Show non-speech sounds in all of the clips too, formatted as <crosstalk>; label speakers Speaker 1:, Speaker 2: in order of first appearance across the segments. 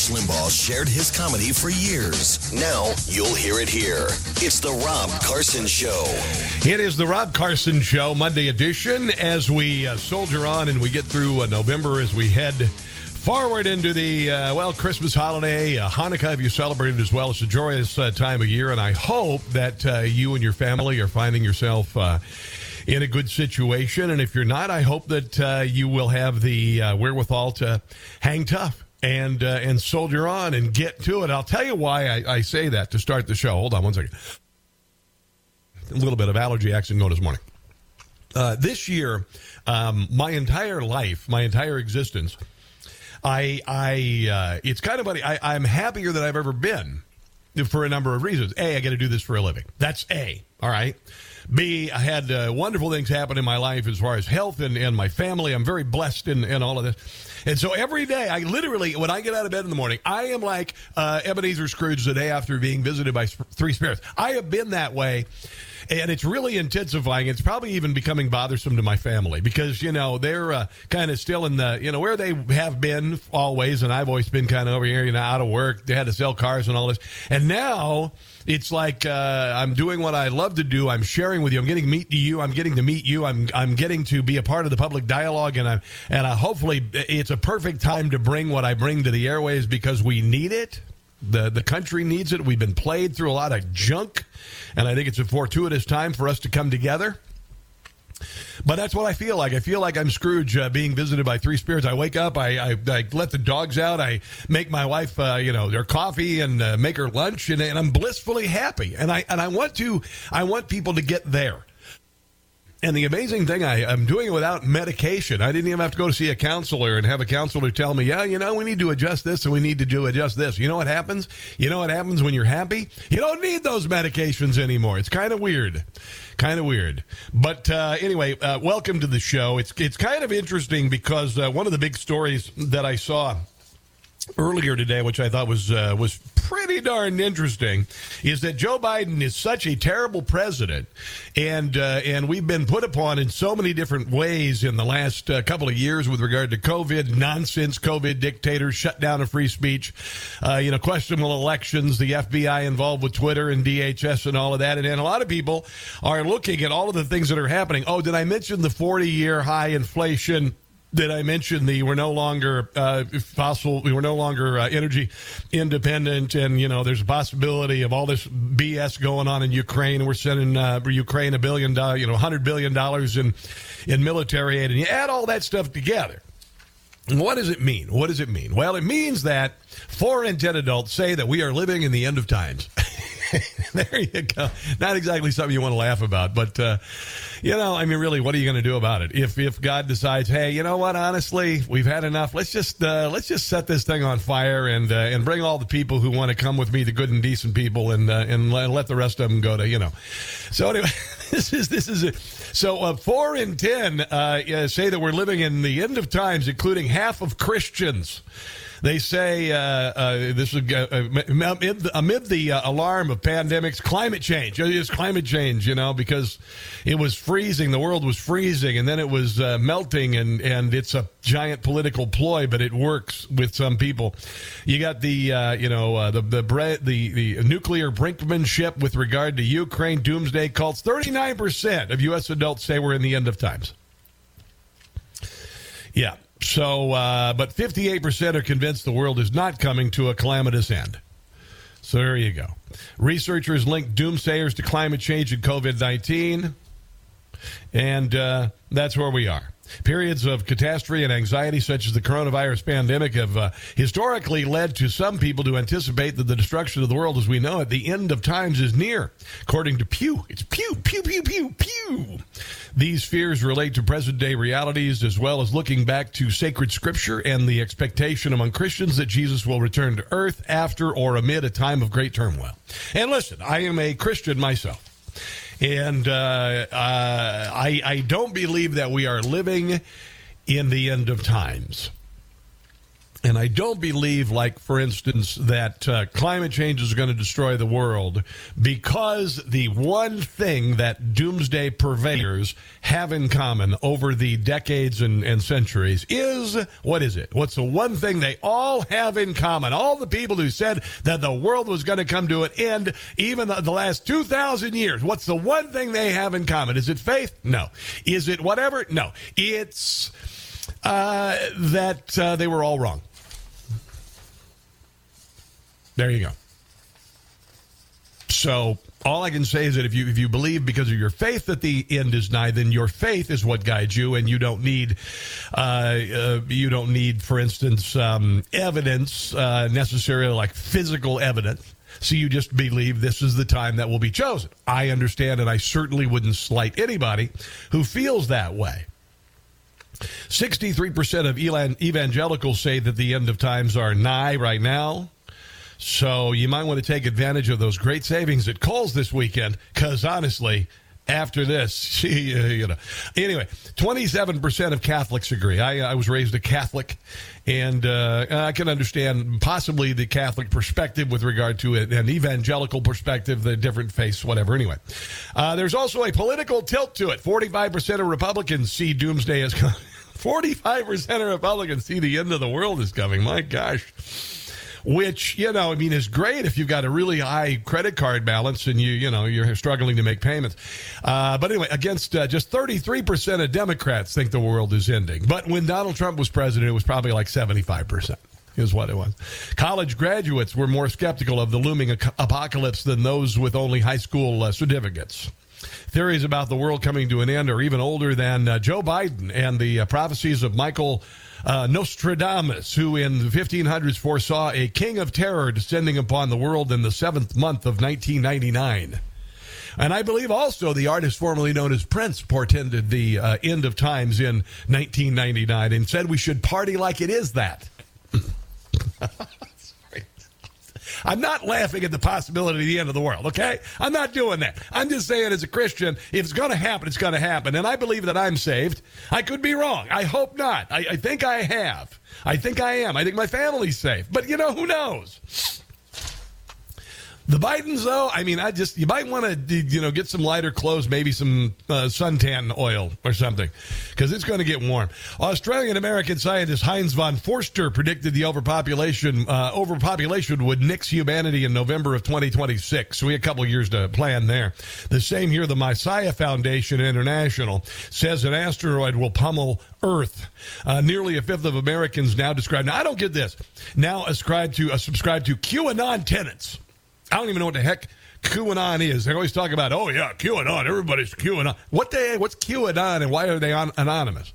Speaker 1: Rush Limbaugh shared his comedy for years. Now you'll hear it here. It's the Rob Carson Show.
Speaker 2: It is the Rob Carson Show, Monday edition, as we uh, soldier on and we get through uh, November as we head forward into the, uh, well, Christmas holiday. Uh, Hanukkah, if you celebrated as well. It's a joyous uh, time of year, and I hope that uh, you and your family are finding yourself in a good situation. And if you're not, I hope that uh, you will have the uh, wherewithal to hang tough and uh, and soldier on and get to it. I'll tell you why I, I, say that to start the show. Hold on one second. A little bit of allergy action going this morning. Uh, this year, um, my entire life, my entire existence, I I uh, it's kind of funny. I, I'm happier than I've ever been for a number of reasons. A, I got to do this for a living. That's A. All right. B, I had uh, wonderful things happen in my life as far as health and, and my family. I'm very blessed in, in all of this. And so every day, I literally, when I get out of bed in the morning, I am like uh, Ebenezer Scrooge the day after being visited by three spirits. I have been that way and it's really intensifying. It's probably even becoming bothersome to my family because you know they're uh, kind of still in the you know where they have been always, and I've always been kind of over here, you know, out of work. They had to sell cars and all this, and now it's like uh, I'm doing what I love to do. I'm sharing with you. I'm getting to meet you. I'm getting to meet you. I'm I'm getting to be a part of the public dialogue, and I and I hopefully it's a perfect time to bring what I bring to the airways because we need it. The the country needs it. We've been played through a lot of junk, and I think it's a fortuitous time for us to come together. But that's what I feel like. I feel like I'm Scrooge uh, being visited by three spirits. I wake up, I, I, I let the dogs out, I make my wife, uh, you know, their coffee and uh, make her lunch, and, and I'm blissfully happy. And I and I want to, I want people to get there. And the amazing thing, I, I'm doing it without medication. I didn't even have to go to see a counselor and have a counselor tell me, yeah, you know, we need to adjust this and we need to do adjust this. You know what happens? You know what happens when you're happy? You don't need those medications anymore. It's kind of weird. Kind of weird. But uh, anyway, uh, welcome to the show. It's, it's kind of interesting because uh, one of the big stories that I saw earlier today, which I thought was uh, was pretty darn interesting, is that Joe Biden is such a terrible president, and uh, and we've been put upon in so many different ways in the last uh, couple of years with regard to COVID nonsense, COVID dictators, shutdown of free speech, uh, you know, questionable elections, the FBI involved with Twitter and DHS and all of that, and, and a lot of people are looking at all of the things that are happening. Oh, did I mention the forty year high inflation? That I mentioned the we're no longer uh, fossil, we were no longer uh, energy independent, and you know there's a possibility of all this BS going on in Ukraine, and we're sending uh, Ukraine a billion you know, hundred billion dollars in in military aid, and you add all that stuff together. What does it mean? What does it mean? Well, it means that four in ten adults say that we are living in the end of times. <laughs> <laughs> there you go. Not exactly something you want to laugh about, but uh, you know, I mean, really, what are you going to do about it? If if God decides, hey, you know what? Honestly, we've had enough. Let's just uh, let's just set this thing on fire and uh, and bring all the people who want to come with me, the good and decent people, and uh, and let the rest of them go to you know. So anyway, <laughs> this is this is it. So uh, four in ten uh, say that we're living in the end of times, including half of Christians. They say uh, uh, this is uh, amid the, amid the uh, alarm of pandemics, climate change. It's climate change, you know, because it was freezing. The world was freezing, and then it was uh, melting, and and it's a giant political ploy, but it works with some people. You got the uh, you know the the, the the nuclear brinkmanship with regard to Ukraine. Doomsday cults. Thirty nine percent of U.S. adults say we're in the end of times. Yeah. So, uh, but 58% are convinced the world is not coming to a calamitous end. So there you go. Researchers link doomsayers to climate change and COVID 19. And uh, that's where we are. Periods of catastrophe and anxiety, such as the coronavirus pandemic, have uh, historically led to some people to anticipate that the destruction of the world as we know it, the end of times, is near. According to Pew, it's Pew, Pew, Pew, Pew, Pew. These fears relate to present day realities as well as looking back to sacred scripture and the expectation among Christians that Jesus will return to earth after or amid a time of great turmoil. And listen, I am a Christian myself. And uh, uh, I, I don't believe that we are living in the end of times. And I don't believe, like, for instance, that uh, climate change is going to destroy the world because the one thing that doomsday purveyors have in common over the decades and, and centuries is what is it? What's the one thing they all have in common? All the people who said that the world was going to come to an end, even the, the last 2,000 years, what's the one thing they have in common? Is it faith? No. Is it whatever? No. It's uh, that uh, they were all wrong. There you go. So all I can say is that if you if you believe because of your faith that the end is nigh, then your faith is what guides you, and you don't need uh, uh, you don't need, for instance, um, evidence uh, necessarily like physical evidence. So you just believe this is the time that will be chosen. I understand, and I certainly wouldn't slight anybody who feels that way. 63% of evangelicals say that the end of times are nigh right now. So you might want to take advantage of those great savings at Kohl's this weekend because honestly, after this, <laughs> uh, you know. Anyway, 27% of Catholics agree. I, I was raised a Catholic, and uh, I can understand possibly the Catholic perspective with regard to it, an evangelical perspective, the different faiths, whatever. Anyway, uh, there's also a political tilt to it. 45% of Republicans see doomsday as <laughs> coming. 45% of Republicans see the end of the world is coming. My gosh which you know, I mean, is great if you've got a really high credit card balance and you you know you're struggling to make payments. Uh, but anyway, against uh, just 33 percent of Democrats think the world is ending. But when Donald Trump was president, it was probably like 75 percent is what it was. College graduates were more skeptical of the looming apocalypse than those with only high school uh, certificates. Theories about the world coming to an end are even older than uh, Joe Biden and the uh, prophecies of Michael uh, Nostradamus, who in the 1500s foresaw a king of terror descending upon the world in the seventh month of 1999. And I believe also the artist formerly known as Prince portended the uh, end of times in 1999 and said we should party like it is that. <laughs> I'm not laughing at the possibility of the end of the world, okay? I'm not doing that. I'm just saying, as a Christian, if it's going to happen, it's going to happen. And I believe that I'm saved. I could be wrong. I hope not. I, I think I have. I think I am. I think my family's safe. But, you know, who knows? The Bidens, though, I mean, I just you might want to you know get some lighter clothes, maybe some uh, suntan oil or something, because it's going to get warm. Australian American scientist Heinz von Foerster predicted the overpopulation uh, overpopulation would nix humanity in November of 2026. So we have a couple years to plan there. The same year, the Messiah Foundation International says an asteroid will pummel Earth. Uh, nearly a fifth of Americans now describe. Now I don't get this. Now ascribe to uh, subscribe to QAnon tenants. I don't even know what the heck QAnon is. They always talk about, oh yeah, QAnon. Everybody's QAnon. What they? What's QAnon, and why are they on, anonymous?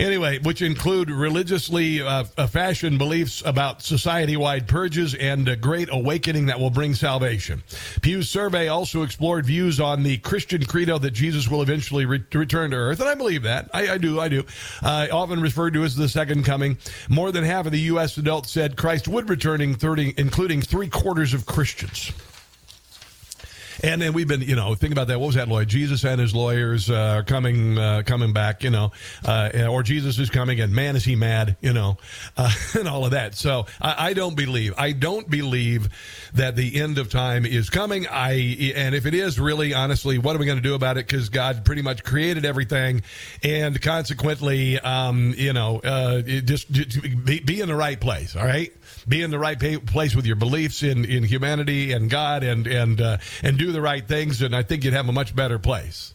Speaker 2: Anyway, which include religiously uh, uh fashioned beliefs about society wide purges and a great awakening that will bring salvation. Pew's survey also explored views on the Christian credo that Jesus will eventually re- return to earth. And I believe that. I, I do. I do. Uh, often referred to as the second coming. More than half of the U.S. adults said Christ would return, in 30, including three quarters of Christians. And then we've been, you know, think about that. What was that, Lloyd? Jesus and his lawyers uh, are coming, uh, coming back, you know, uh, or Jesus is coming, and man, is he mad, you know, uh, <laughs> and all of that. So I, I don't believe, I don't believe that the end of time is coming. I and if it is really, honestly, what are we going to do about it? Because God pretty much created everything, and consequently, um, you know, uh, just, just be, be in the right place. All right be in the right place with your beliefs in, in humanity and God and and uh, and do the right things, and I think you'd have a much better place.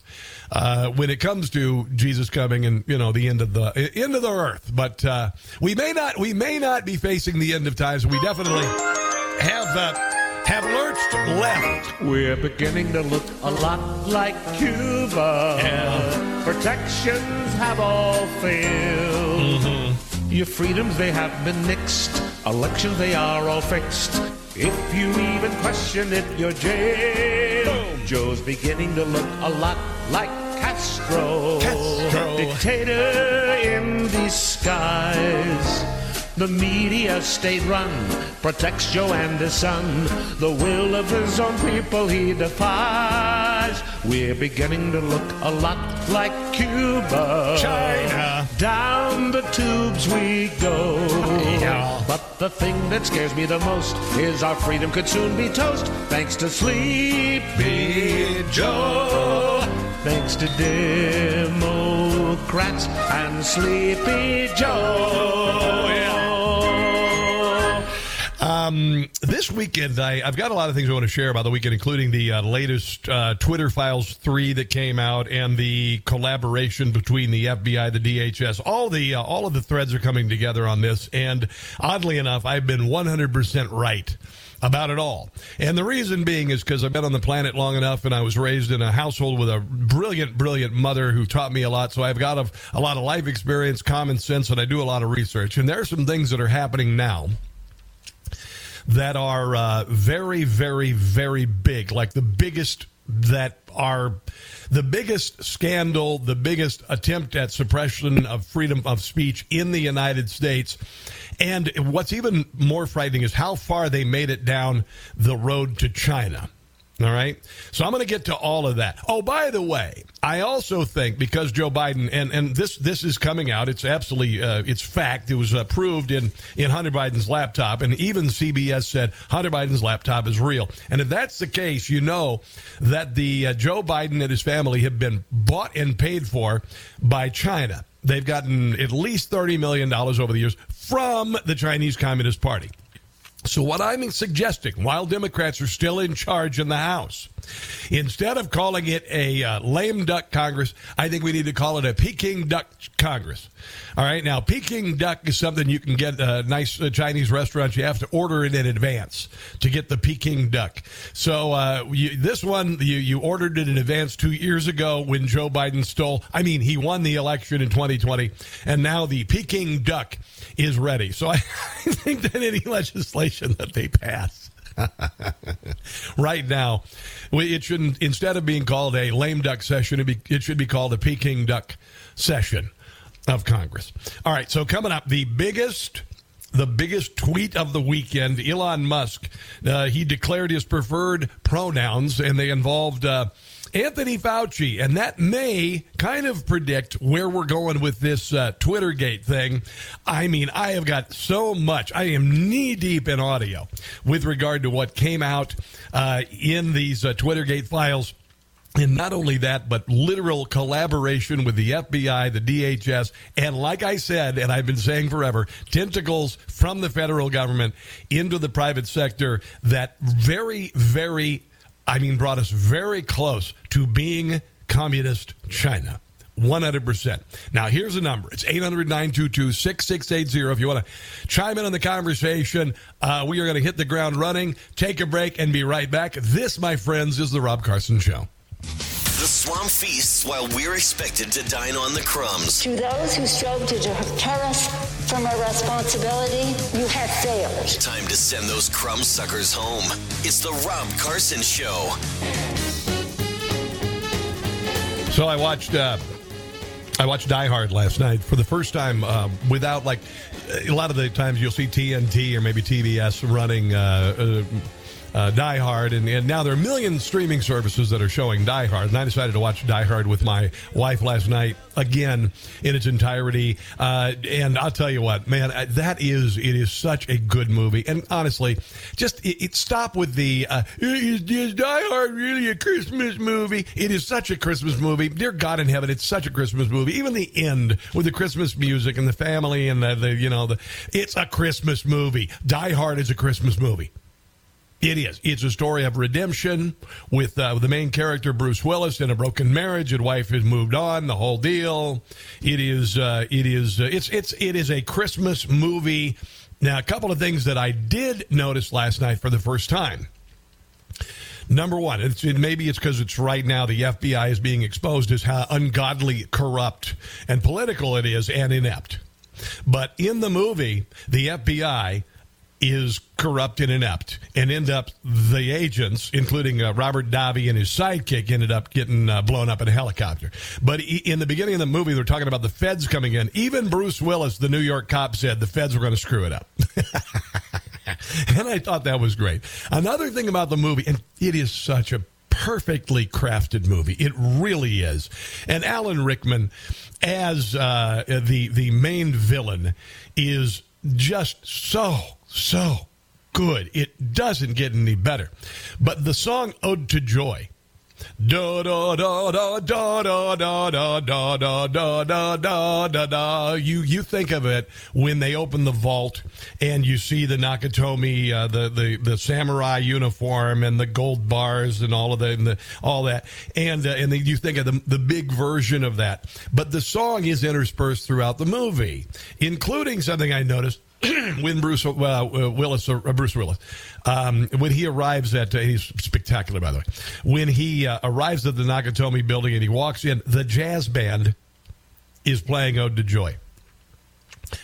Speaker 2: Uh, when it comes to Jesus coming and you know the end of the end of the earth, but uh, we may not we may not be facing the end of times. We definitely have uh, have lurched left.
Speaker 3: We're beginning to look a lot like Cuba.
Speaker 2: Yeah.
Speaker 3: Protections have all failed.
Speaker 2: Mm-hmm.
Speaker 3: Your freedoms they have been nixed. Elections they are all fixed. If you even question it, you're jailed. Joe's beginning to look a lot like Castro.
Speaker 2: Castro.
Speaker 3: Dictator in disguise. The media state run protects Joe and his son. The will of his own people he defies. We're beginning to look a lot like Cuba.
Speaker 2: China.
Speaker 3: Down the tubes we go.
Speaker 2: Yeah.
Speaker 3: But the thing that scares me the most is our freedom could soon be toast. Thanks to Sleepy Joe. Thanks to Democrats and Sleepy Joe.
Speaker 2: Oh, Um, this weekend, I, have got a lot of things I want to share about the weekend, including the uh, latest uh, Twitter Files 3 that came out and the collaboration between the FBI, the DHS. All the uh, all of the threads are coming together on this, and oddly enough, I've been 100% right about it all. And the reason being is because I've been on the planet long enough and I was raised in a household with a brilliant, brilliant mother who taught me a lot. So I've got a, a lot of life experience, common sense, and I do a lot of research. And there are some things that are happening now that are uh, very, very, very big, like the biggest that are the biggest scandal, the biggest attempt at suppression of freedom of speech in the United States. And what's even more frightening is how far they made it down the road to China. All right. So I'm going to get to all of that. Oh, by the way, I also think because Joe Biden and and this this is coming out. It's absolutely uh, it's fact. It was approved in in Hunter Biden's laptop, and even CBS said Hunter Biden's laptop is real. And if that's the case, you know that the uh, Joe Biden and his family have been bought and paid for by China. They've gotten at least thirty million dollars over the years from the Chinese Communist Party. So, what I'm suggesting, while Democrats are still in charge in the House, instead of calling it a uh, lame duck Congress, I think we need to call it a Peking duck Congress. All right, now Peking duck is something you can get a nice uh, Chinese restaurant. You have to order it in advance to get the Peking duck. So uh, you, this one you, you ordered it in advance two years ago when Joe Biden stole. I mean, he won the election in 2020, and now the Peking duck is ready. So I, <laughs> I think that any legislation that they pass <laughs> right now, it shouldn't. Instead of being called a lame duck session, it, be, it should be called a Peking duck session of Congress. All right. So coming up, the biggest. The biggest tweet of the weekend, Elon Musk, uh, he declared his preferred pronouns, and they involved uh, Anthony Fauci, and that may kind of predict where we're going with this uh, Twittergate thing. I mean, I have got so much. I am knee deep in audio with regard to what came out uh, in these uh, Twittergate files. And not only that, but literal collaboration with the FBI, the DHS, and like I said, and I've been saying forever, tentacles from the federal government into the private sector that very, very I mean, brought us very close to being communist China. 100%. Now, here's the number. It's 800 922 6680. If you want to chime in on the conversation, uh, we are going to hit the ground running, take a break, and be right back. This, my friends, is The Rob Carson Show.
Speaker 1: The swamp feasts while we're expected to dine on the crumbs.
Speaker 4: To those who strove to deter us from our responsibility, you have failed.
Speaker 1: Time to send those crumb suckers home. It's the Rob Carson Show.
Speaker 2: So I watched. Uh, I watched Die Hard last night for the first time uh, without like a lot of the times you'll see TNT or maybe TBS running uh, uh, Die Hard, and, and now there are a million streaming services that are showing Die Hard. And I decided to watch Die Hard with my wife last night again in its entirety. Uh, and I'll tell you what, man, uh, that is it is such a good movie. And honestly, just it, it stop with the uh, is, is Die Hard really a Christmas movie? It is such a Christmas movie. Dear God in heaven, it's such a Christmas movie. Even the end with the Christmas music and the family and the, the you know the it's a Christmas movie. Die Hard is a Christmas movie. It is. It's a story of redemption with uh, the main character Bruce Willis in a broken marriage. His wife has moved on. The whole deal. It is. Uh, it is. Uh, it's. It's. It is a Christmas movie. Now, a couple of things that I did notice last night for the first time. Number one, it's, it, maybe it's because it's right now the FBI is being exposed as how ungodly, corrupt, and political it is, and inept. But in the movie, the FBI is corrupt and inept, and end up the agents, including uh, Robert Davi and his sidekick, ended up getting uh, blown up in a helicopter. But in the beginning of the movie, they're talking about the feds coming in. Even Bruce Willis, the New York cop, said the feds were going to screw it up. <laughs> and I thought that was great. Another thing about the movie, and it is such a perfectly crafted movie. It really is. And Alan Rickman, as uh, the the main villain, is just so so good. It doesn't get any better. But the song Ode to Joy. Da da da da da da da da da da da da da da da. You you think of it when they open the vault and you see the Nakatomi, uh, the the the samurai uniform and the gold bars and all of the, and the all that, and uh, and then you think of the the big version of that. But the song is interspersed throughout the movie, including something I noticed <clears throat> when Bruce uh, Willis, uh, Bruce Willis, um, when he arrives at, uh, he's spectacular by the way. When he uh, arrives at the Nakatomi building and he walks in, the jazz band is playing "Ode to Joy."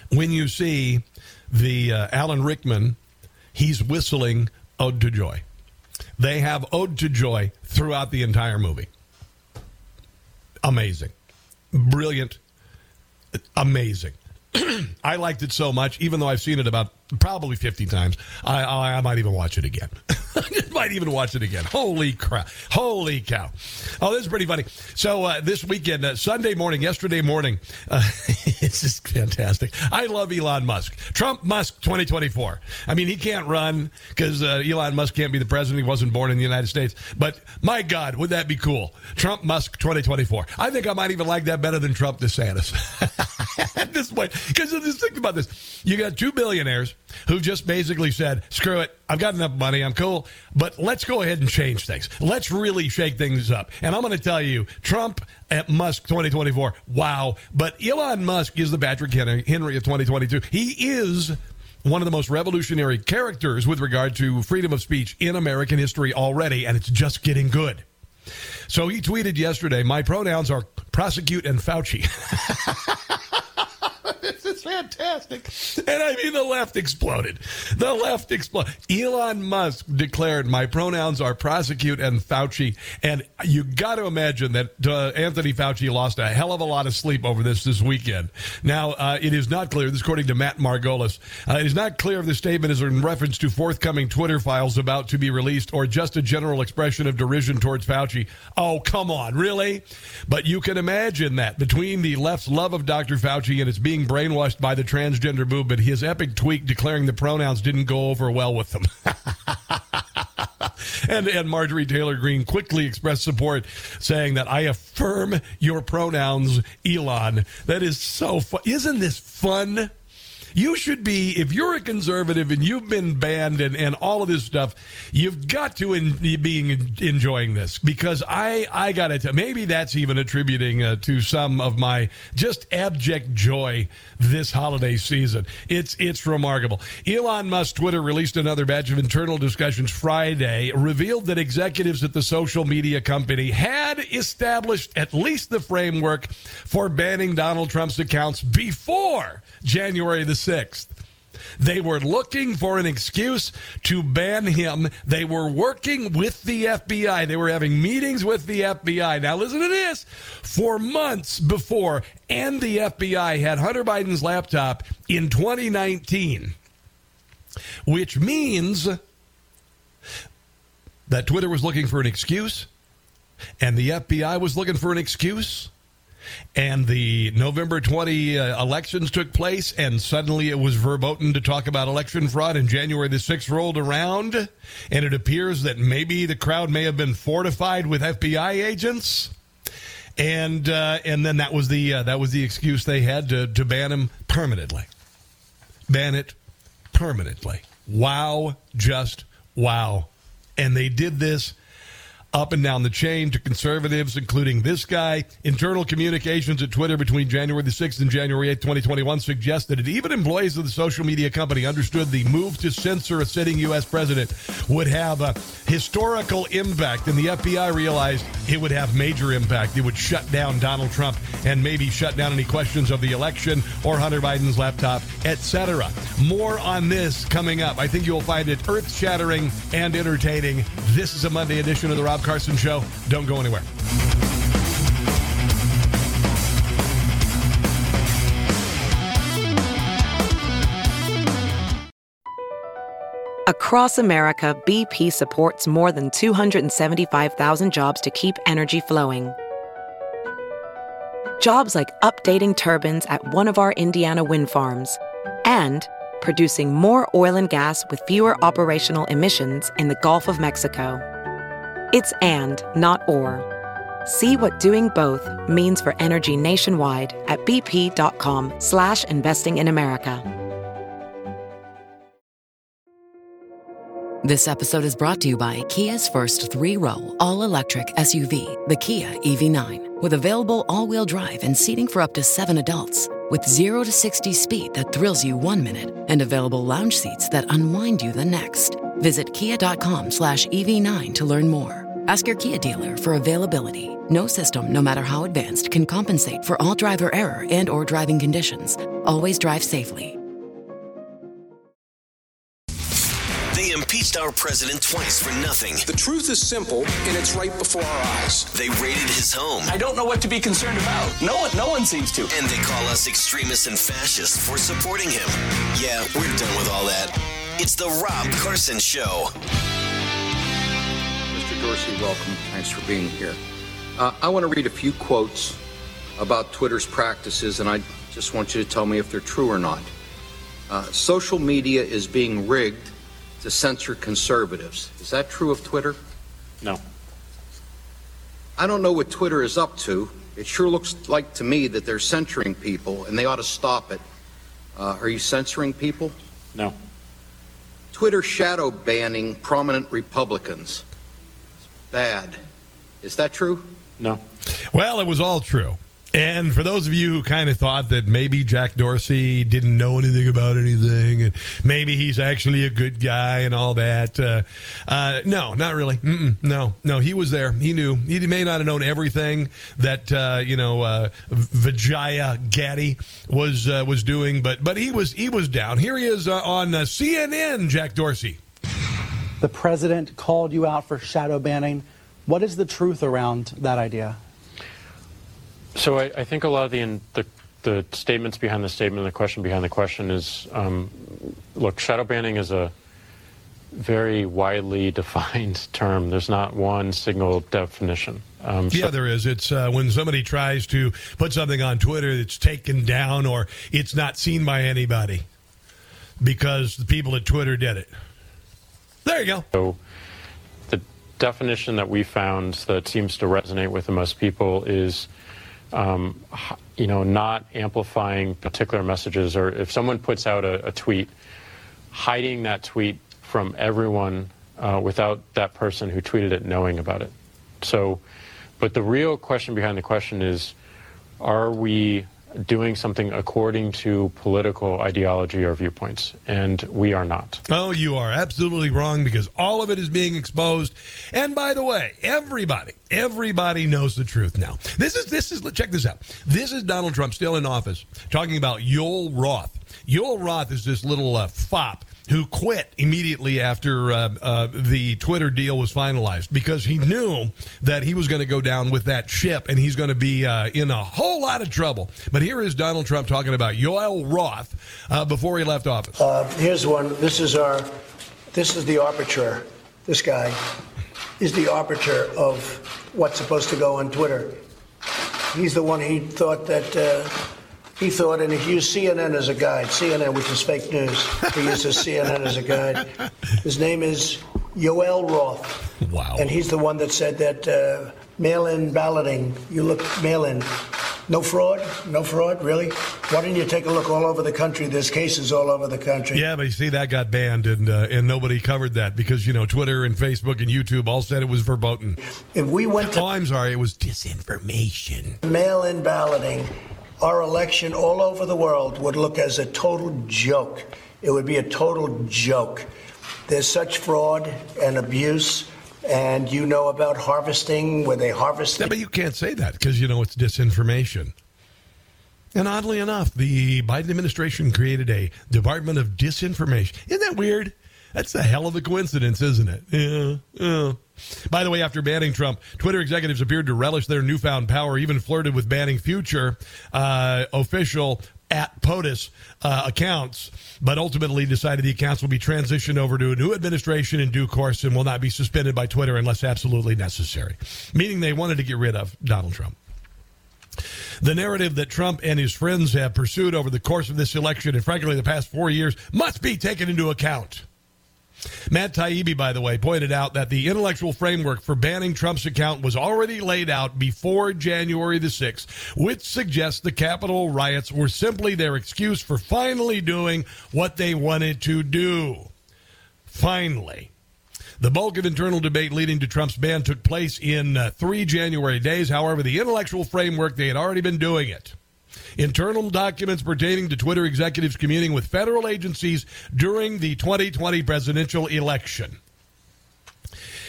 Speaker 2: When you see the uh, Alan Rickman, he's whistling "Ode to Joy." They have "Ode to Joy" throughout the entire movie. Amazing, brilliant, amazing. <clears throat> I liked it so much, even though I've seen it about probably 50 times. I, I, I might even watch it again. <laughs> Might even watch it again. Holy crap. Holy cow. Oh, this is pretty funny. So, uh, this weekend, uh, Sunday morning, yesterday morning, uh, <laughs> it's just fantastic. I love Elon Musk. Trump Musk 2024. I mean, he can't run because uh, Elon Musk can't be the president. He wasn't born in the United States. But my God, would that be cool? Trump Musk 2024. I think I might even like that better than Trump DeSantis. <laughs> At <laughs> this point, because just think about this. You got two billionaires who just basically said, screw it, I've got enough money, I'm cool, but let's go ahead and change things. Let's really shake things up. And I'm going to tell you, Trump at Musk 2024, wow. But Elon Musk is the Patrick Henry of 2022. He is one of the most revolutionary characters with regard to freedom of speech in American history already, and it's just getting good. So he tweeted yesterday, My pronouns are prosecute and Fauci. <laughs> <laughs> this fantastic. And I mean, the left exploded. The left exploded. Elon Musk declared, My pronouns are prosecute and Fauci. And you got to imagine that uh, Anthony Fauci lost a hell of a lot of sleep over this this weekend. Now, uh, it is not clear, this according to Matt Margolis, uh, it is not clear if the statement is in reference to forthcoming Twitter files about to be released or just a general expression of derision towards Fauci. Oh, come on, really? But you can imagine that between the left's love of Dr. Fauci and its being brainwashed by the transgender movement, his epic tweet declaring the pronouns didn't go over well with them. <laughs> and, and Marjorie Taylor Greene quickly expressed support, saying that I affirm your pronouns, Elon. That is so fun. Isn't this fun? You should be, if you're a conservative and you've been banned and, and all of this stuff, you've got to in, be enjoying this because I, I got to, maybe that's even attributing uh, to some of my just abject joy this holiday season. It's, it's remarkable. Elon Musk Twitter released another batch of internal discussions Friday, revealed that executives at the social media company had established at least the framework for banning Donald Trump's accounts before January the 6th. They were looking for an excuse to ban him. They were working with the FBI. They were having meetings with the FBI. Now, listen to this. For months before, and the FBI had Hunter Biden's laptop in 2019, which means that Twitter was looking for an excuse and the FBI was looking for an excuse and the November 20 uh, elections took place, and suddenly it was verboten to talk about election fraud, and January the 6th rolled around, and it appears that maybe the crowd may have been fortified with FBI agents. And uh, and then that was the uh, that was the excuse they had to, to ban him permanently, ban it permanently. Wow, just wow, and they did this up and down the chain to conservatives, including this guy. Internal communications at Twitter between January the 6th and January 8th, 2021 suggested that even employees of the social media company understood the move to censor a sitting U.S. president would have a historical impact. And the FBI realized it would have major impact. It would shut down Donald Trump and maybe shut down any questions of the election or Hunter Biden's laptop, etc. More on this coming up. I think you'll find it earth shattering and entertaining. This is a Monday edition of the Rob Carson Show. Don't go anywhere.
Speaker 5: Across America, BP supports more than 275,000 jobs to keep energy flowing. Jobs like updating turbines at one of our Indiana wind farms and producing more oil and gas with fewer operational emissions in the Gulf of Mexico. It's and, not or. See what doing both means for energy nationwide at bp.com slash investing in America.
Speaker 6: This episode is brought to you by Kia's first three-row, all-electric SUV, the Kia EV9, with available all-wheel drive and seating for up to seven adults. With 0 to 60 speed that thrills you one minute and available lounge seats that unwind you the next. Visit kia.com slash EV9 to learn more. Ask your Kia dealer for availability. No system, no matter how advanced, can compensate for all driver error and or driving conditions. Always drive safely.
Speaker 1: They impeached our president twice for nothing.
Speaker 7: The truth is simple, and it's right before our eyes.
Speaker 1: They raided his home.
Speaker 8: I don't know what to be concerned about. No one, no one seems to.
Speaker 1: And they call us extremists and fascists for supporting him. Yeah, we're done with all that. It's the Rob Carson Show.
Speaker 9: Mr. Dorsey, welcome. Thanks for being here. Uh, I want to read a few quotes about Twitter's practices, and I just want you to tell me if they're true or not. Uh, social media is being rigged to censor conservatives. Is that true of Twitter?
Speaker 10: No.
Speaker 9: I don't know what Twitter is up to. It sure looks like to me that they're censoring people, and they ought to stop it. Uh, are you censoring people?
Speaker 10: No.
Speaker 9: Twitter shadow banning prominent Republicans. It's bad. Is that true?
Speaker 10: No.
Speaker 2: Well, it was all true. And for those of you who kind of thought that maybe Jack Dorsey didn't know anything about anything, and maybe he's actually a good guy and all that, uh, uh, no, not really. Mm-mm, no, no, he was there. He knew. He may not have known everything that uh, you know uh, Vijaya Gadde was uh, was doing, but but he was he was down. Here he is uh, on CNN. Jack Dorsey.
Speaker 11: The president called you out for shadow banning. What is the truth around that idea?
Speaker 10: So I, I think a lot of the, the, the statements behind the statement, the question behind the question is, um, look, shadow banning is a very widely <laughs> defined term. There's not one single definition.
Speaker 2: Um, yeah, so- there is. It's uh, when somebody tries to put something on Twitter that's taken down or it's not seen by anybody because the people at Twitter did it. There you go.
Speaker 10: So the definition that we found that seems to resonate with the most people is um, you know, not amplifying particular messages, or if someone puts out a, a tweet, hiding that tweet from everyone uh, without that person who tweeted it knowing about it. So, but the real question behind the question is, are we doing something according to political ideology or viewpoints, and we are not.
Speaker 2: Oh, you are absolutely wrong because all of it is being exposed. And by the way, everybody, everybody knows the truth now. This is this is check this out. This is Donald Trump still in office talking about Yoel Roth. Yoel Roth is this little uh, fop who quit immediately after uh, uh, the Twitter deal was finalized because he knew that he was going to go down with that ship and he's going to be uh, in a whole lot of trouble. But here is Donald Trump talking about Yoel Roth uh, before he left office.
Speaker 12: Uh, here's one. This is our. This is the arbiter. This guy. is the arbiter of what's supposed to go on Twitter. He's the one he thought that uh, he thought, and he used CNN as a guide. CNN, which is fake news, he uses CNN as a guide. His name is Yoel Roth.
Speaker 2: Wow.
Speaker 12: And he's the one that said that uh, mail-in balloting, you look mail-in. No fraud? No fraud? Really? Why don't you take a look all over the country? There's cases all over the country.
Speaker 2: Yeah, but you see, that got banned, and uh, and nobody covered that because you know Twitter and Facebook and YouTube all said it was verboten.
Speaker 12: If we went to
Speaker 2: oh, I'm sorry, it was disinformation.
Speaker 12: Mail-in balloting, our election all over the world would look as a total joke. It would be a total joke. There's such fraud and abuse and you know about harvesting where they harvest.
Speaker 2: Yeah, but you can't say that because you know it's disinformation. And oddly enough, the Biden administration created a Department of Disinformation. Isn't that weird? That's a hell of a coincidence, isn't it? Yeah. yeah. By the way, after banning Trump, Twitter executives appeared to relish their newfound power, even flirted with banning future uh, official at POTUS uh, accounts, but ultimately decided the accounts will be transitioned over to a new administration in due course and will not be suspended by Twitter unless absolutely necessary. Meaning they wanted to get rid of Donald Trump. The narrative that Trump and his friends have pursued over the course of this election and frankly the past four years must be taken into account. Matt Taibbi, by the way, pointed out that the intellectual framework for banning Trump's account was already laid out before January the 6th, which suggests the Capitol riots were simply their excuse for finally doing what they wanted to do. Finally. The bulk of internal debate leading to Trump's ban took place in uh, three January days. However, the intellectual framework, they had already been doing it internal documents pertaining to Twitter executives communing with federal agencies during the 2020 presidential election.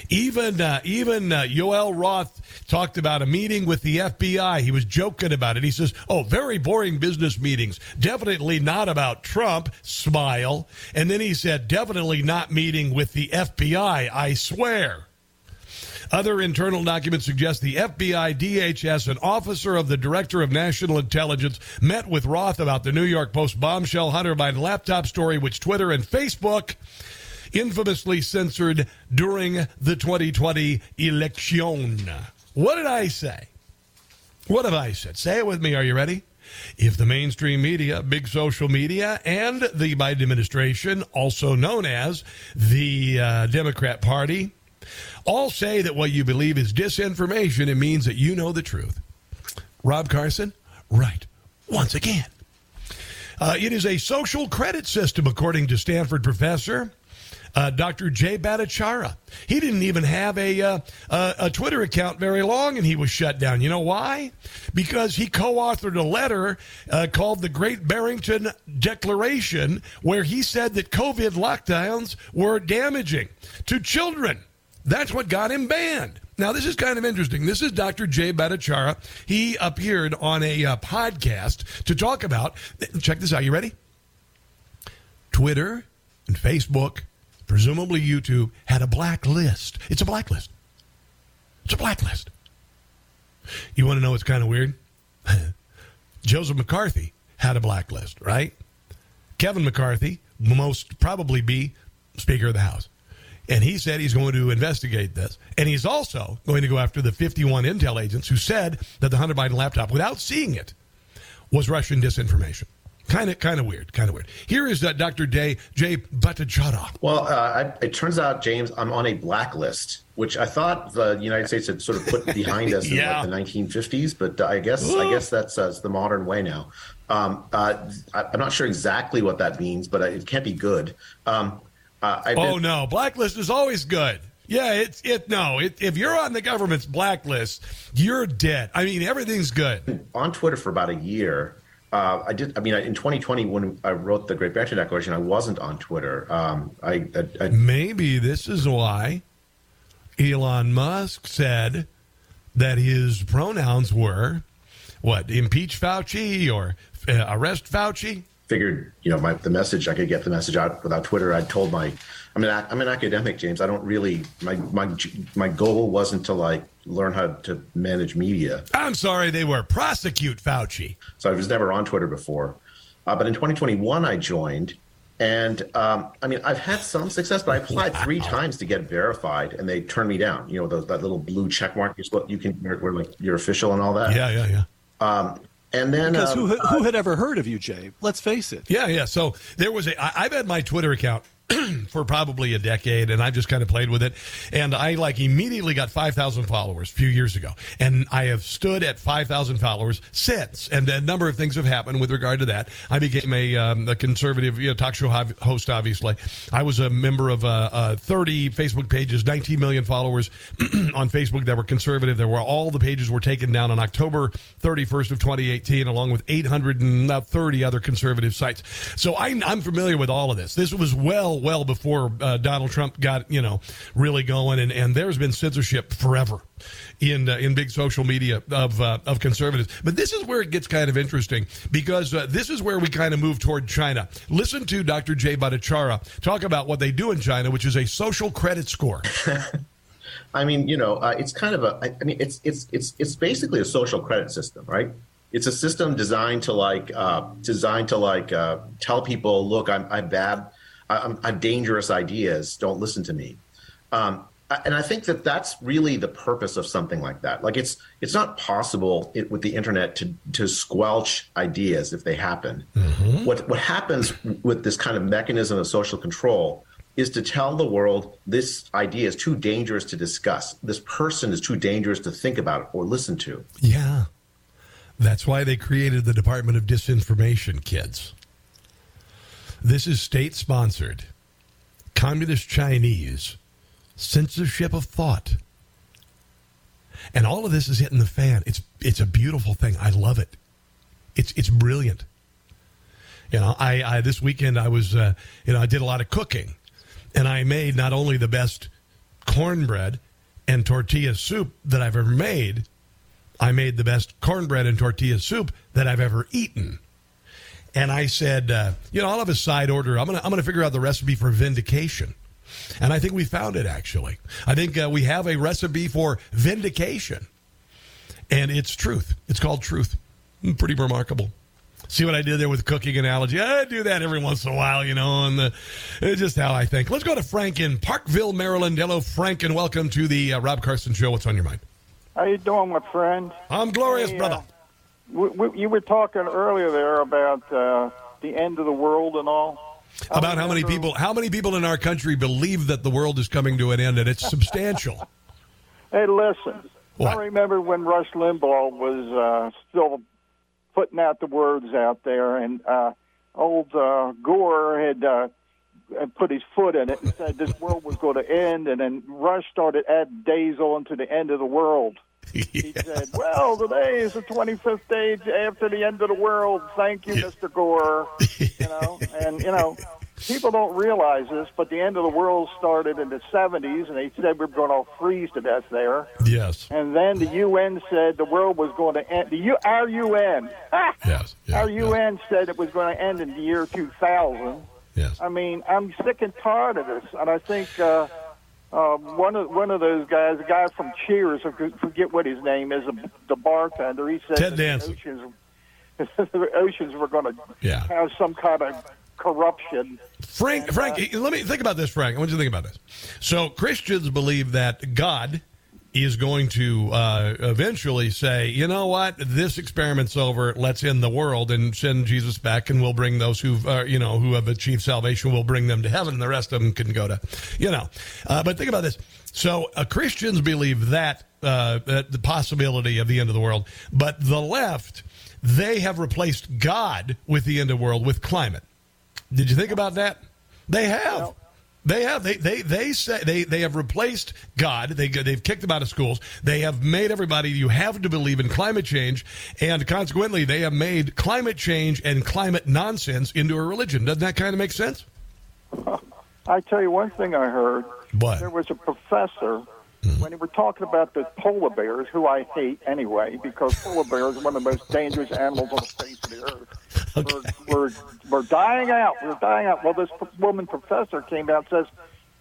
Speaker 2: Even uh, even uh, Yoel Roth talked about a meeting with the FBI. He was joking about it. He says, "Oh, very boring business meetings. Definitely not about Trump." Smile. And then he said, "Definitely not meeting with the FBI. I swear." Other internal documents suggest the FBI, DHS, an officer of the Director of National Intelligence met with Roth about the New York Post bombshell Hunter Biden laptop story, which Twitter and Facebook infamously censored during the 2020 election. What did I say? What have I said? Say it with me. Are you ready? If the mainstream media, big social media, and the Biden administration, also known as the uh, Democrat Party, all say that what you believe is disinformation. It means that you know the truth. Rob Carson, right, once again. Uh, it is a social credit system, according to Stanford professor uh, Dr. Jay Bhattacharya. He didn't even have a, uh, a Twitter account very long, and he was shut down. You know why? Because he co-authored a letter uh, called the Great Barrington Declaration, where he said that COVID lockdowns were damaging to children. That's what got him banned. Now, this is kind of interesting. This is Dr. Jay Bhattacharya. He appeared on a uh, podcast to talk about, check this out. You ready? Twitter and Facebook, presumably YouTube, had a blacklist. It's a blacklist. It's a blacklist. You want to know what's kind of weird? <laughs> Joseph McCarthy had a blacklist, right? Kevin McCarthy will most probably be Speaker of the House. And he said he's going to investigate this. And he's also going to go after the 51 intel agents who said that the Hunter Biden laptop, without seeing it, was Russian disinformation. Kind of, kind of weird. Kind of weird. Here is uh, Dr. Day Jay Bhattacharya.
Speaker 13: Well, uh, I, it turns out, James, I'm on a blacklist, which I thought the United States had sort of put behind us yeah. in like <laughs> the 1950s, but I guess Ooh. I guess that's uh, the modern way now. Um, uh, I, am not sure exactly what that means, but it can't be good. Um,
Speaker 2: uh, oh been, no, blacklist is always good. Yeah, it's it. No, it, if you're on the government's blacklist, you're dead. I mean, everything's good.
Speaker 13: On Twitter for about a year, uh, I did. I mean, in 2020, when I wrote the Great Barrington Declaration, I wasn't on Twitter. Um, I, I, I,
Speaker 2: maybe this is why Elon Musk said that his pronouns were what impeach Fauci or uh, arrest Fauci
Speaker 13: figured, you know, my, the message I could get the message out without Twitter. I told my, I'm an I'm an academic, James. I don't really my my my goal wasn't to like learn how to manage media.
Speaker 2: I'm sorry, they were prosecute Fauci.
Speaker 13: So I was never on Twitter before, uh, but in 2021 I joined, And um, I mean, I've had some success, but I applied three times to get verified, and they turned me down. You know, those, that little blue check mark is what you can where like you're official and all that.
Speaker 2: Yeah, yeah, yeah.
Speaker 13: Um, and then
Speaker 14: because
Speaker 13: um,
Speaker 14: who, who had ever heard of you, Jay? Let's face it.
Speaker 2: Yeah, yeah. So there was a. I, I've had my Twitter account <clears throat> for probably a decade, and I've just kind of played with it. And I like immediately got 5,000 followers a few years ago, and I have stood at 5,000 followers since. And a number of things have happened with regard to that. I became a, um, a conservative you know, talk show host. Obviously, I was a member of uh, uh, 30 Facebook pages, 19 million followers <clears throat> on Facebook that were conservative. There were all the pages were taken down on October 31st of 2018, along with 830 other conservative sites. So I, I'm familiar with all of this. This was well well before uh, Donald Trump got you know really going, and, and there's been censorship forever in uh, in big social media of uh, of conservatives. But this is where it gets kind of interesting because uh, this is where we kind of move toward China. Listen to Dr. Jay Bhattacharya talk about what they do in China, which is a social credit score. <laughs>
Speaker 13: I mean, you know, uh, it's kind of a. I mean, it's it's it's it's basically a social credit system, right? It's a system designed to like uh, designed to like uh, tell people, look, I'm I'm bad I'm, I'm dangerous ideas. Don't listen to me. Um, and I think that that's really the purpose of something like that. Like it's it's not possible it, with the internet to to squelch ideas if they happen. Mm-hmm. What what happens with this kind of mechanism of social control is to tell the world this idea is too dangerous to discuss. This person is too dangerous to think about or listen to.
Speaker 2: Yeah. That's why they created the Department of Disinformation, kids. This is state sponsored, communist Chinese censorship of thought. And all of this is hitting the fan. It's it's a beautiful thing. I love it. It's it's brilliant. You know, I, I this weekend I was uh, you know I did a lot of cooking, and I made not only the best cornbread and tortilla soup that I've ever made, I made the best cornbread and tortilla soup that I've ever eaten and I said, uh, you know, I'll have a side order. I'm gonna I'm gonna figure out the recipe for vindication, and I think we found it actually. I think uh, we have a recipe for vindication, and it's truth. It's called truth. Pretty remarkable. See what I did there with cooking analogy? I do that every once in a while, you know, and the, it's just how I think. Let's go to Frank in Parkville, Maryland. Hello, Frank, and welcome to the uh, Rob Carson Show. What's on your mind?
Speaker 15: How you doing, my friend?
Speaker 2: I'm glorious,
Speaker 15: hey,
Speaker 2: brother.
Speaker 15: We, we, you were talking earlier there about uh, the end of the world and all.
Speaker 2: About how many people? How many people in our country believe that the world is coming to an end, and it's substantial. <laughs>
Speaker 15: hey, listen. What? I remember when Rush Limbaugh was uh, still putting out the words out there, and uh, old uh, Gore had uh, put his foot in it and said this world was going to end, and then Rush started adding days on to the end of the world. <laughs> He said, "Well, today is the 25th day after the end of the world. Thank you, Mr. Gore." You know, <laughs> and you know, people don't realize this, but the end of the world started in the 70s, and they said we are going to freeze to death there.
Speaker 2: Yes.
Speaker 15: And then the UN said the world was going to end. The U, our UN, <laughs>
Speaker 2: yes, yes,
Speaker 15: our UN said it was going to end in the year 2000.
Speaker 2: Yes.
Speaker 15: I mean, I'm sick and tired of this, and I think. Uh, uh, one of one of those guys, a guy from Cheers, I forget what his name is, the bartender. He said
Speaker 2: Ted Danson.
Speaker 15: oceans, <laughs> the oceans were going to
Speaker 2: Yeah.
Speaker 15: have some kind of corruption.
Speaker 2: Frank,
Speaker 15: And,
Speaker 2: Frank,
Speaker 15: uh,
Speaker 2: let me think about this, Frank. I want you to think about this. So Christians believe that God is going to uh, eventually say, you know what, this experiment's over. Let's end the world and send Jesus back, and we'll bring those who, uh, you know, who have achieved salvation. We'll bring them to heaven. And the rest of them can go to, you know. Uh, but think about this. So uh, Christians believe that, uh, that the possibility of the end of the world, but the left they have replaced God with the end of the world with climate. Did you think about that? They have. They have. They they they say they they have replaced God. They they've kicked them out of schools. They have made everybody you have to believe in climate change, and consequently, they have made climate change and climate nonsense into a religion. Doesn't that kind of make sense? <laughs>
Speaker 15: I tell you one thing I heard.
Speaker 2: What?
Speaker 15: There was a professor when we were talking about the polar bears, who I hate anyway, because polar bears are one of the most dangerous animals on the face of the earth. <laughs>
Speaker 2: Okay.
Speaker 15: We're, we're, we're dying out. We're dying out. Well, this p- woman professor came out and says,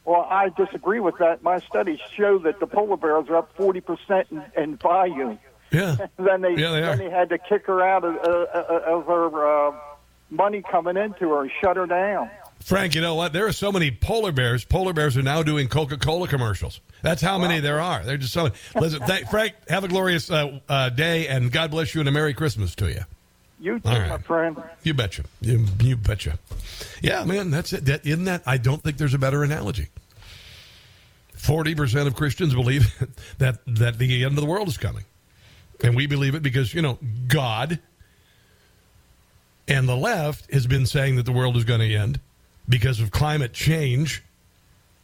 Speaker 15: well, I disagree with that. My studies show that the polar bears are up 40% in, in volume.
Speaker 2: Yeah. <laughs>
Speaker 15: then they,
Speaker 2: Yeah, they
Speaker 15: then they had to kick her out of, uh, uh, of her uh, money coming into her and shut her down.
Speaker 2: Frank, you know what? There are so many polar bears. Polar bears are now doing Coca Cola commercials. That's how many there are. They're just so. Listen, thank, Frank, have a glorious uh, uh, day, and God bless you, and a Merry Christmas to you.
Speaker 15: You too, right. my friend.
Speaker 2: You betcha. You, you betcha. Yeah, man, that's it. That, isn't that? I don't think there's a better analogy. Forty percent of Christians believe <laughs> that that the end of the world is coming, and we believe it because you know God and the left has been saying that the world is going to end because of climate change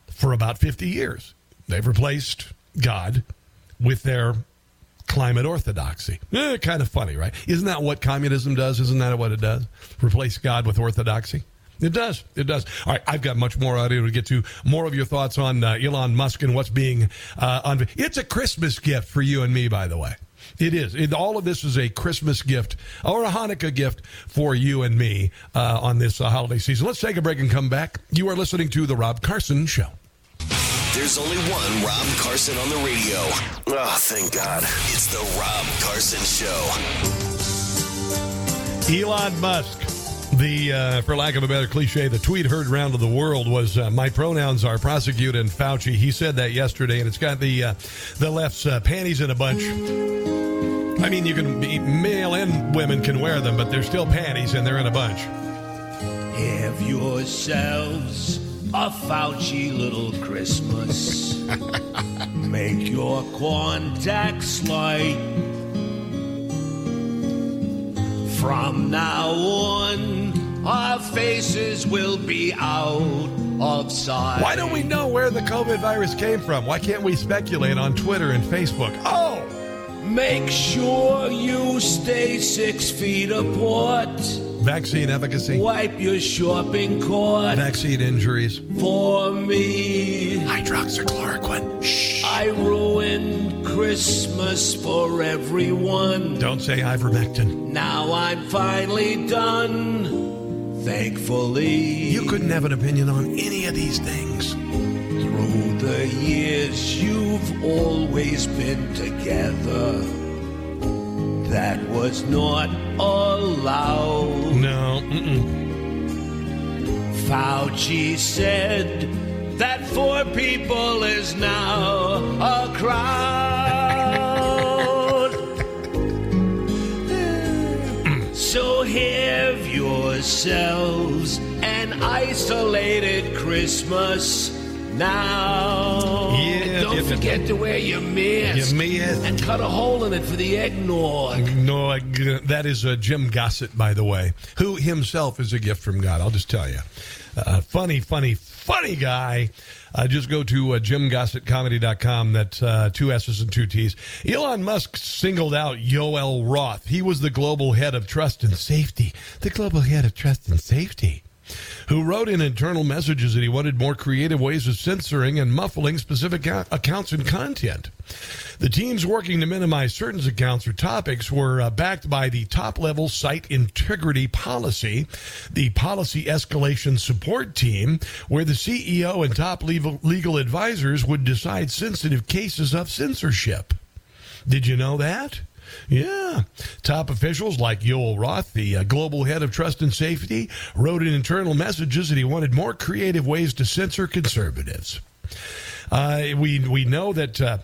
Speaker 2: for about fifty years. They've replaced God with their climate orthodoxy. Eh, kind of funny, right? Isn't that what communism does? Isn't that what it does? Replace God with orthodoxy? It does. It does. All right. I've got much more audio to get to. More of your thoughts on uh, Elon Musk and what's being uh, on. It's a Christmas gift for you and me, by the way. It is. It, all of this is a Christmas gift or a Hanukkah gift for you and me uh, on this uh, holiday season. Let's take a break and come back. You are listening to The Rob Carson Show.
Speaker 1: There's only one Rob Carson on the radio. Oh, thank God. It's the Rob Carson Show.
Speaker 2: Elon Musk. The, uh, for lack of a better cliche, the tweet heard round the world was uh, "My pronouns are prosecute and Fauci." He said that yesterday, and it's got the uh, the left's uh, panties in a bunch. I mean, you can be male and women can wear them, but they're still panties, and they're in a bunch.
Speaker 3: Have yourselves a Fauci little Christmas. <laughs> Make your contacts light. From now on, our faces will be out of sight.
Speaker 2: Why don't we know where the COVID virus came from? Why can't we speculate on Twitter and Facebook? Oh!
Speaker 3: Make sure you stay six feet apart.
Speaker 2: Vaccine efficacy.
Speaker 3: Wipe your shopping cart.
Speaker 2: Vaccine injuries.
Speaker 3: For me.
Speaker 2: Hydroxychloroquine. Shh.
Speaker 3: I ruined Christmas for everyone.
Speaker 2: Don't say ivermectin.
Speaker 3: Now I'm finally done. Thankfully.
Speaker 2: You couldn't have an opinion on any of these things.
Speaker 3: Through the years, you've always been together that was not allowed.
Speaker 2: No. Mm-mm.
Speaker 3: Fauci said that four people is now a crowd. <laughs> Mm. so have yourselves an isolated Christmas now.
Speaker 2: Yeah,
Speaker 3: and don't
Speaker 2: yeah,
Speaker 3: forget
Speaker 2: yeah.
Speaker 3: to wear your mask.
Speaker 2: Your mask.
Speaker 3: And cut a hole in it for the eggnog.
Speaker 2: No, that is uh, Jim Gossett, by the way, who himself is a gift from God. I'll just tell you. Uh, funny, funny, funny guy. Uh, just go to uh, jimgossettcomedy.com. That's uh, two S's and two T's. Elon Musk singled out Yoel Roth. He was the global head of trust and safety. The global head of trust and safety who wrote in internal messages that he wanted more creative ways of censoring and muffling specific accounts and content. The teams working to minimize certain accounts or topics were uh, backed by the top level site integrity policy, the policy escalation support team, where the CEO and top legal, legal advisors would decide sensitive cases of censorship. Did you know that? Yeah. Top officials like Yoel Roth, the uh, global head of trust and safety, wrote in internal messages that he wanted more creative ways to censor conservatives. Uh, we, we know that. Uh,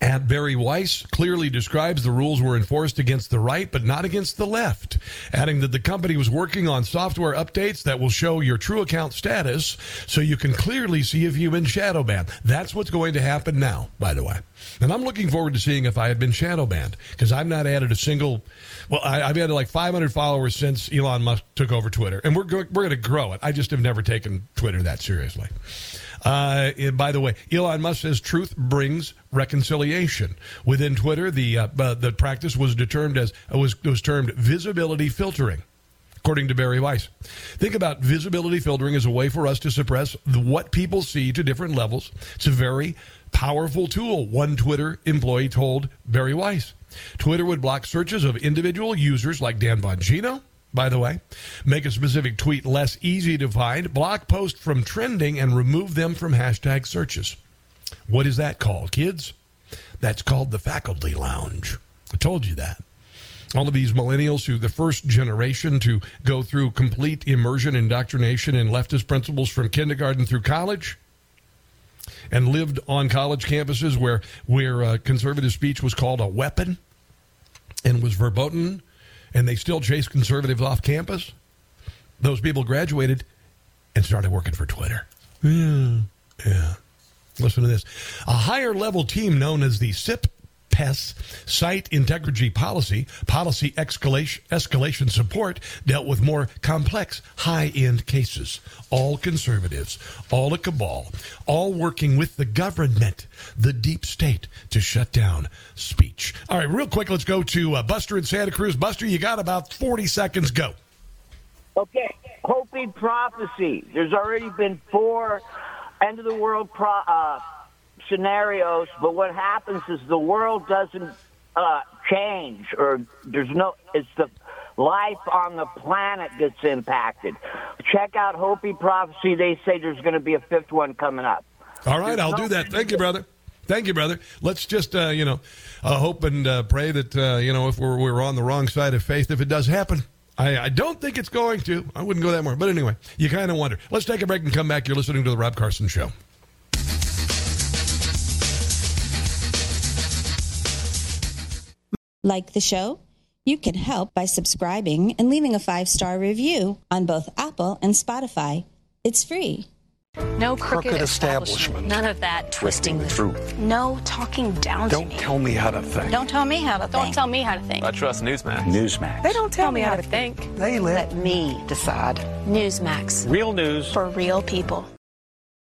Speaker 2: at Bari Weiss clearly describes the rules were enforced against the right, but not against the left, adding that the company was working on software updates that will show your true account status so you can clearly see if you've been shadow banned. That's what's going to happen now, by the way. And I'm looking forward to seeing if I have been shadow banned because I've not added a single. Well, I, have added like 500 followers since Elon Musk took over Twitter, and we're go, we're going to grow it. I just have never taken Twitter that seriously. Uh, by the way, Elon Musk says truth brings reconciliation. Within Twitter, the uh, uh, the practice was determined as was was termed visibility filtering according to Bari Weiss. Think about visibility filtering as a way for us to suppress what people see to different levels. It's a very powerful tool, one Twitter employee told Bari Weiss. Twitter would block searches of individual users like Dan Bongino, by the way, make a specific tweet less easy to find, block posts from trending, and remove them from hashtag searches. What is that called, kids? That's called the faculty lounge. I told you that. all of these millennials who the first generation to go through complete immersion indoctrination in leftist principles from kindergarten through college and lived on college campuses where where uh, conservative speech was called a weapon and was verboten and they still chase conservatives off campus. Those people graduated and started working for twitter. Yeah. Yeah. Listen to this. A higher level team known as the sip PES site integrity policy, policy escalation, escalation support dealt with more complex, high end cases. All conservatives, all a cabal, all working with the government, the deep state, to shut down speech. All right, real quick, let's go to uh, Buster in Santa Cruz. Buster, you got about 40 seconds. Go.
Speaker 16: Okay, Hopi prophecy. There's already been four end of the world pro- uh, scenarios, but what happens is the world doesn't uh, change, or there's no. It's the life on the planet gets impacted. Check out Hopi prophecy. They say there's going to be a fifth one coming up.
Speaker 2: All right, I'll do that. Thank you, brother. Thank you, brother. Let's just, uh, you know, uh, hope and uh, pray that, uh, you know, if we're, we're on the wrong side of faith, if it does happen. I, I don't think it's going to. I wouldn't go that more. But anyway, you kind of wonder. Let's take a break and come back. You're listening to The Rob Carson Show.
Speaker 17: Like the show? You can help by subscribing and leaving a five star review on both Apple and Spotify. It's free.
Speaker 18: No crooked,
Speaker 14: Crooked
Speaker 18: establishment.
Speaker 14: establishment.
Speaker 18: None of that twisting the
Speaker 14: truth.
Speaker 18: No talking down
Speaker 14: Don't
Speaker 18: to me.
Speaker 14: tell me how to think.
Speaker 18: Don't tell me how to think. Don't tell me how to think.
Speaker 19: I trust Newsmax.
Speaker 14: Newsmax.
Speaker 18: They don't tell me how to think.
Speaker 14: They let
Speaker 18: me decide. Newsmax.
Speaker 19: Real news
Speaker 18: For real people.